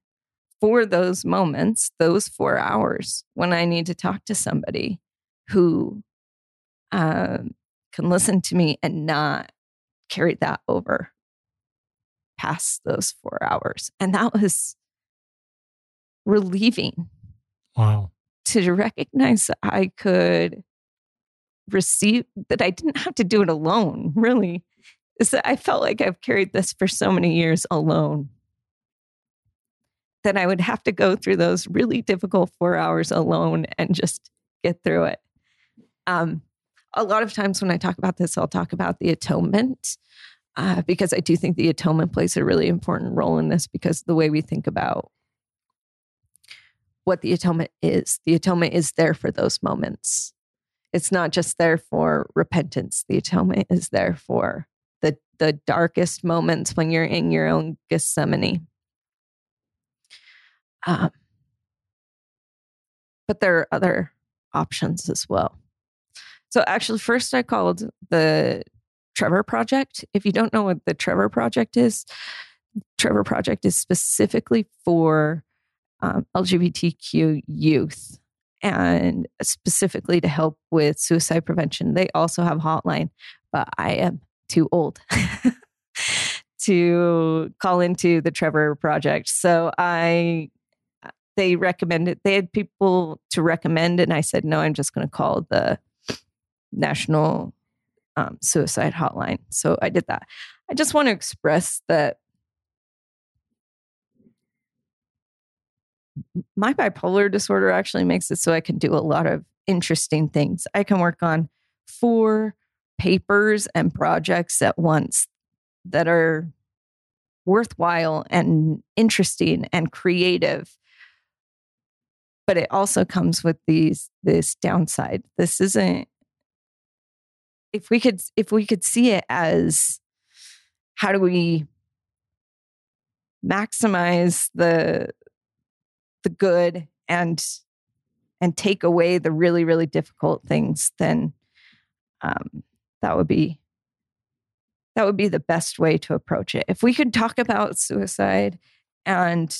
for those moments, those four hours when I need to talk to somebody who um, can listen to me and not carry that over past those four hours. And that was relieving. Wow to recognize that I could receive, that I didn't have to do it alone, really, is that I felt like I've carried this for so many years alone. That I would have to go through those really difficult four hours alone and just get through it. Um, a lot of times when I talk about this, I'll talk about the atonement uh, because I do think the atonement plays a really important role in this because the way we think about what the atonement is. The atonement is there for those moments. it's not just there for repentance. The atonement is there for the darkest moments when you're in your own Gethsemane. Um, but there are other options as well. So actually, first I called the Trevor Project. If you don't know what the Trevor Project is, Trevor Project is specifically for um, LGBTQ youth and specifically to help with suicide prevention. They also have hotline, but I am too old to call into the Trevor Project. So I they recommended they had people to recommend and I said no, I'm just going to call the National um, Suicide Hotline. So I did that. I just want to express that my bipolar disorder actually makes it so I can do a lot of interesting things. I can work on four papers and projects at once that are worthwhile and interesting and creative. But it also comes with these this downside. This isn't if we could if we could see it as how do we maximize the the good and and take away the really really difficult things then um, that would be that would be the best way to approach it. If we could talk about suicide and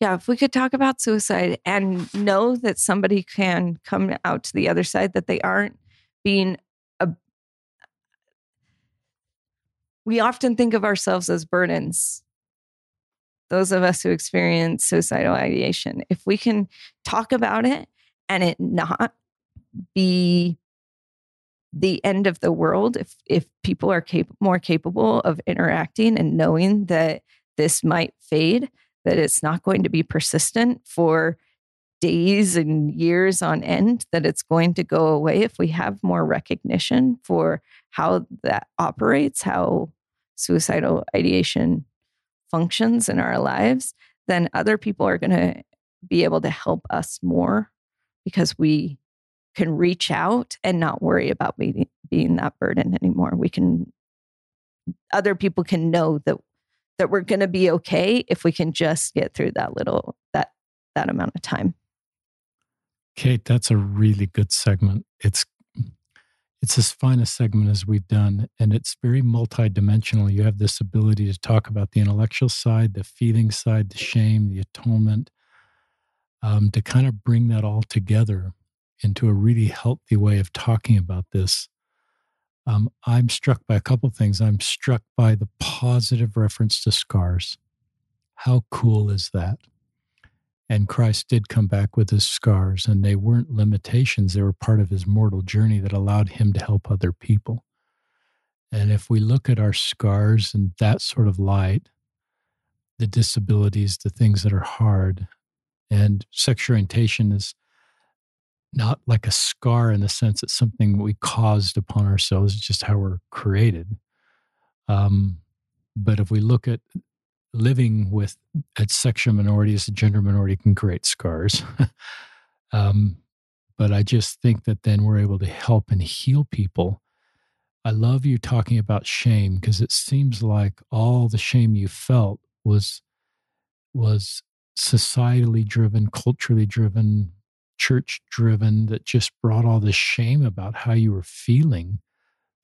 yeah if we could talk about suicide and know that somebody can come out to the other side that they aren't being a we often think of ourselves as burdens. Those of us who experience suicidal ideation, if we can talk about it and it not be the end of the world, if if people are cap- more capable of interacting and knowing that this might fade, that it's not going to be persistent for days and years on end, that it's going to go away if we have more recognition for how that operates, how suicidal ideation functions in our lives, then other people are going to be able to help us more because we can reach out and not worry about being, being that burden anymore. We can, other people can know that that we're going to be okay if we can just get through that little that that amount of time. Kate, that's a really good segment. It's it's as fine a segment as we've done, and it's very multidimensional. You have this ability to talk about the intellectual side, the feeling side, the shame, the atonement, um, to kind of bring that all together into a really healthy way of talking about this. Um, I'm struck by a couple things. I'm struck by the positive reference to scars. How cool is that? And Christ did come back with his scars, and they weren't limitations. They were part of his mortal journey that allowed him to help other people. And if we look at our scars in that sort of light, the disabilities, the things that are hard, and sexual orientation is not like a scar in the sense it's something we caused upon ourselves, it's just how we're created. Um, but if we look at living with a sexual a gender minority can create scars. um, but I just think that then we're able to help and heal people. I love you talking about shame because it seems like all the shame you felt was was societally driven, culturally driven, church driven that just brought all this shame about how you were feeling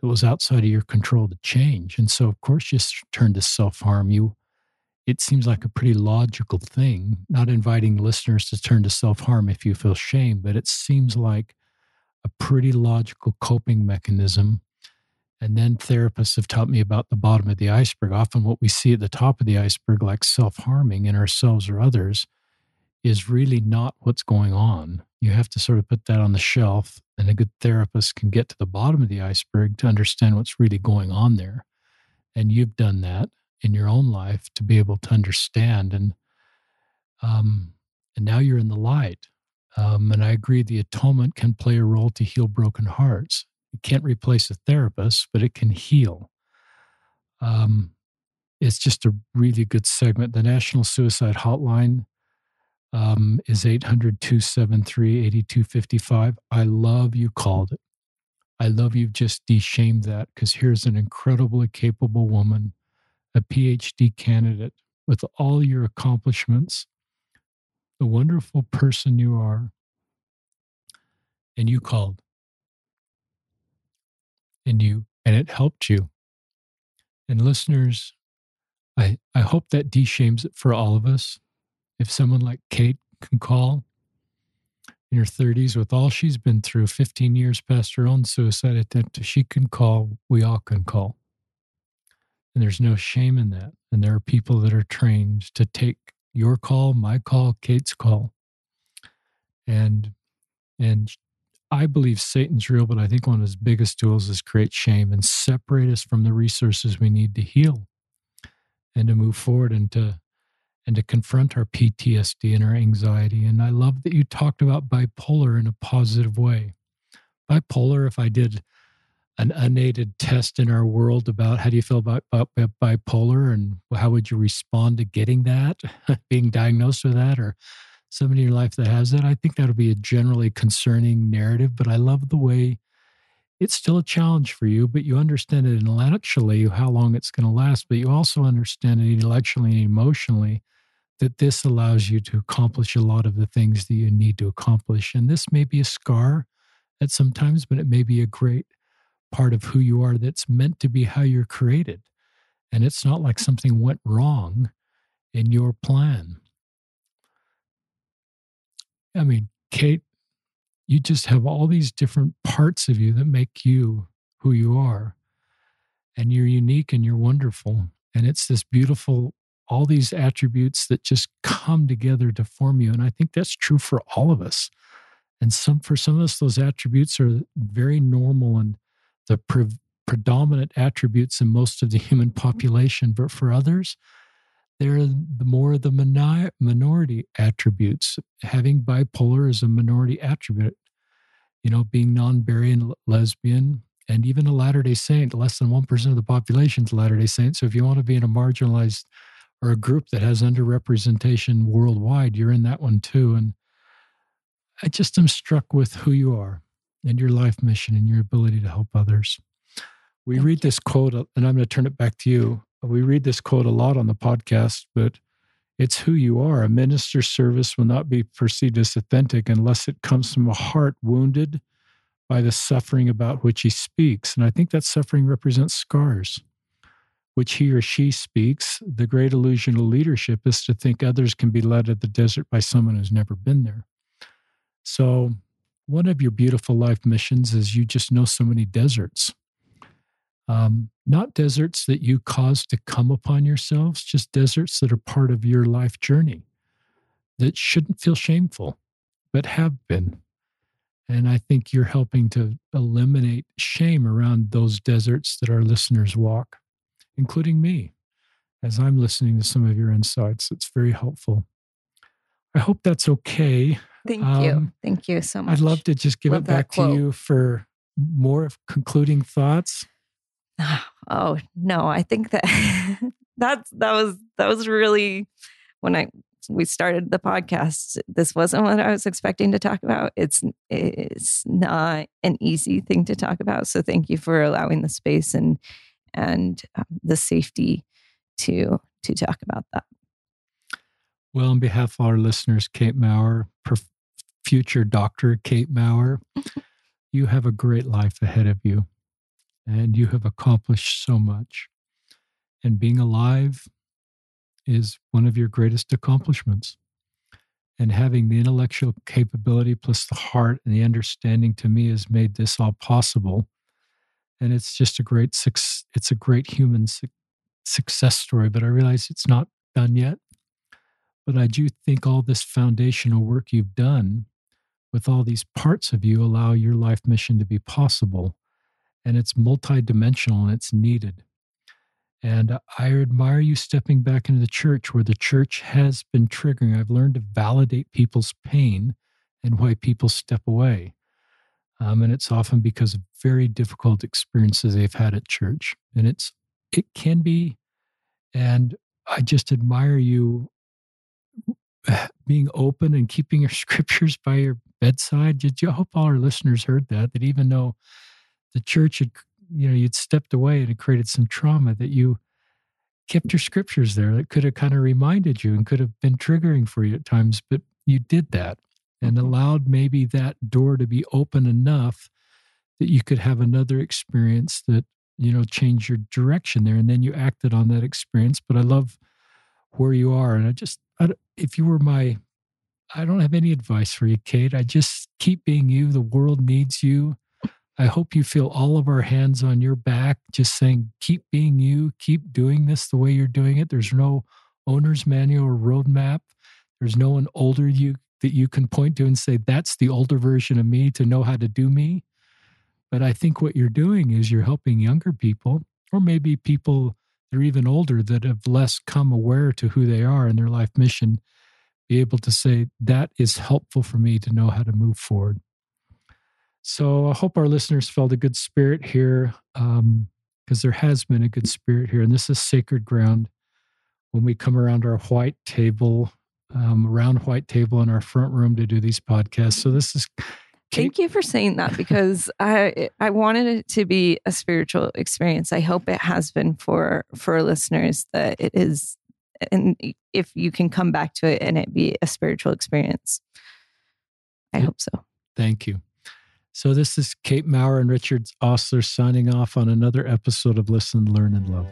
that was outside of your control to change. And so of course you turned to self-harm. You it seems like a pretty logical thing, not inviting listeners to turn to self harm if you feel shame, but it seems like a pretty logical coping mechanism. And then therapists have taught me about the bottom of the iceberg. Often, what we see at the top of the iceberg, like self harming in ourselves or others, is really not what's going on. You have to sort of put that on the shelf, and a good therapist can get to the bottom of the iceberg to understand what's really going on there. And you've done that in your own life to be able to understand and um, and now you're in the light um, and i agree the atonement can play a role to heal broken hearts it can't replace a therapist but it can heal um, it's just a really good segment the national suicide hotline um, is 800 273 8255. I love you called it. I love you've just deshamed that because here's an incredibly capable woman, a PhD candidate with all your accomplishments, the wonderful person you are. And you called. And you, and it helped you. And listeners, I, I hope that de-shames it for all of us. If someone like Kate can call in her 30s with all she's been through, 15 years past her own suicide attempt, she can call, we all can call. And there's no shame in that. And there are people that are trained to take your call, my call, Kate's call. And and I believe Satan's real, but I think one of his biggest tools is create shame and separate us from the resources we need to heal and to move forward and to and to confront our PTSD and our anxiety. And I love that you talked about bipolar in a positive way. Bipolar, if I did an unaided test in our world about how do you feel about, about, bipolar and how would you respond to getting that, being diagnosed with that, or somebody in your life that has that, I think that'll be a generally concerning narrative. But I love the way it's still a challenge for you, but you understand it intellectually how long it's going to last, but you also understand it intellectually and emotionally that this allows you to accomplish a lot of the things that you need to accomplish. And this may be a scar at sometimes, but it may be a great part of who you are that's meant to be how you're created. And it's not like something went wrong in your plan. I mean, Kate, you just have all these different parts of you that make you who you are. And you're unique and you're wonderful. And it's this beautiful all these attributes that just come together to form you. And I think that's true for all of us. And some for some of us, those attributes are very normal and the pre- predominant attributes in most of the human population. But for others, they're the more the minor, minority attributes. Having bipolar is a minority attribute. You know, being non-binary lesbian, and even a Latter day Saint, less than 1% of the population is Latter day Saint. So if you want to be in a marginalized or a group that has underrepresentation worldwide, you're in that one too. And I just am struck with who you are and your life mission and your ability to help others. We Thank read you. this quote, uh, and I'm going to turn it back to you. We read this quote a lot on the podcast, but it's who you are. A minister's service will not be perceived as authentic unless it comes from a heart wounded by the suffering about which he speaks. And I think that suffering represents scars which he or she speaks, the great illusion of leadership is to think others can be led to the desert by someone who's never been there. So, one of your beautiful life missions is you just know so many deserts. Um, not deserts that you cause to come upon yourselves, just deserts that are part of your life journey that shouldn't feel shameful, but have been. And I think you're helping to eliminate shame around those deserts that our listeners walk including me, as I'm listening to some of your insights. It's very helpful. I hope that's okay. Thank um, you. Thank you so much. I'd love to just give love it back to you for more concluding thoughts. Oh no, I think that that's that was that was really when I we started the podcast. This wasn't what I was expecting to talk about. It's it's not an easy thing to talk about. So thank you for allowing the space and and um, the safety to to talk about that. Well, on behalf of our listeners, Kate Maurer, future Doctor Kate Maurer, you have a great life ahead of you, and you have accomplished so much. And being alive is one of your greatest accomplishments. And having the intellectual capability plus the heart and the understanding to me has made this all possible and it's just a great it's a great human success story but i realize it's not done yet but i do think all this foundational work you've done with all these parts of you allow your life mission to be possible and it's multidimensional and it's needed and i admire you stepping back into the church where the church has been triggering i've learned to validate people's pain and why people step away um, and it's often because of very difficult experiences they've had at church. And it's it can be, and I just admire you being open and keeping your scriptures by your bedside. Did you I hope all our listeners heard that? That even though the church had, you know, you'd stepped away and it created some trauma, that you kept your scriptures there that could have kind of reminded you and could have been triggering for you at times, but you did that and mm-hmm. allowed maybe that door to be open enough that you could have another experience that you know change your direction there and then you acted on that experience but i love where you are and i just I, if you were my i don't have any advice for you kate. I just keep being you. The world needs you i hope you feel all of our hands on your back just saying keep being you keep doing this the way you're doing it. There's no owner's manual or roadmap. There's no one older you that you can point to and say that's the older version of me to know how to do me. But I think what you're doing is you're helping younger people, or maybe people that are even older that have less come aware to who they are in their life mission, be able to say, that is helpful for me to know how to move forward. So I hope our listeners felt a good spirit here, because um, there has been a good spirit here. And this is sacred ground when we come around our white table, um, round white table in our front room to do these podcasts. So this is Thank you for saying that because I I wanted it to be a spiritual experience. I hope it has been for for listeners that it is and if you can come back to it and it be a spiritual experience. I hope so. Thank you. So this is Kate Maurer and Richard Ostler signing off on another episode of Listen, Learn and Love.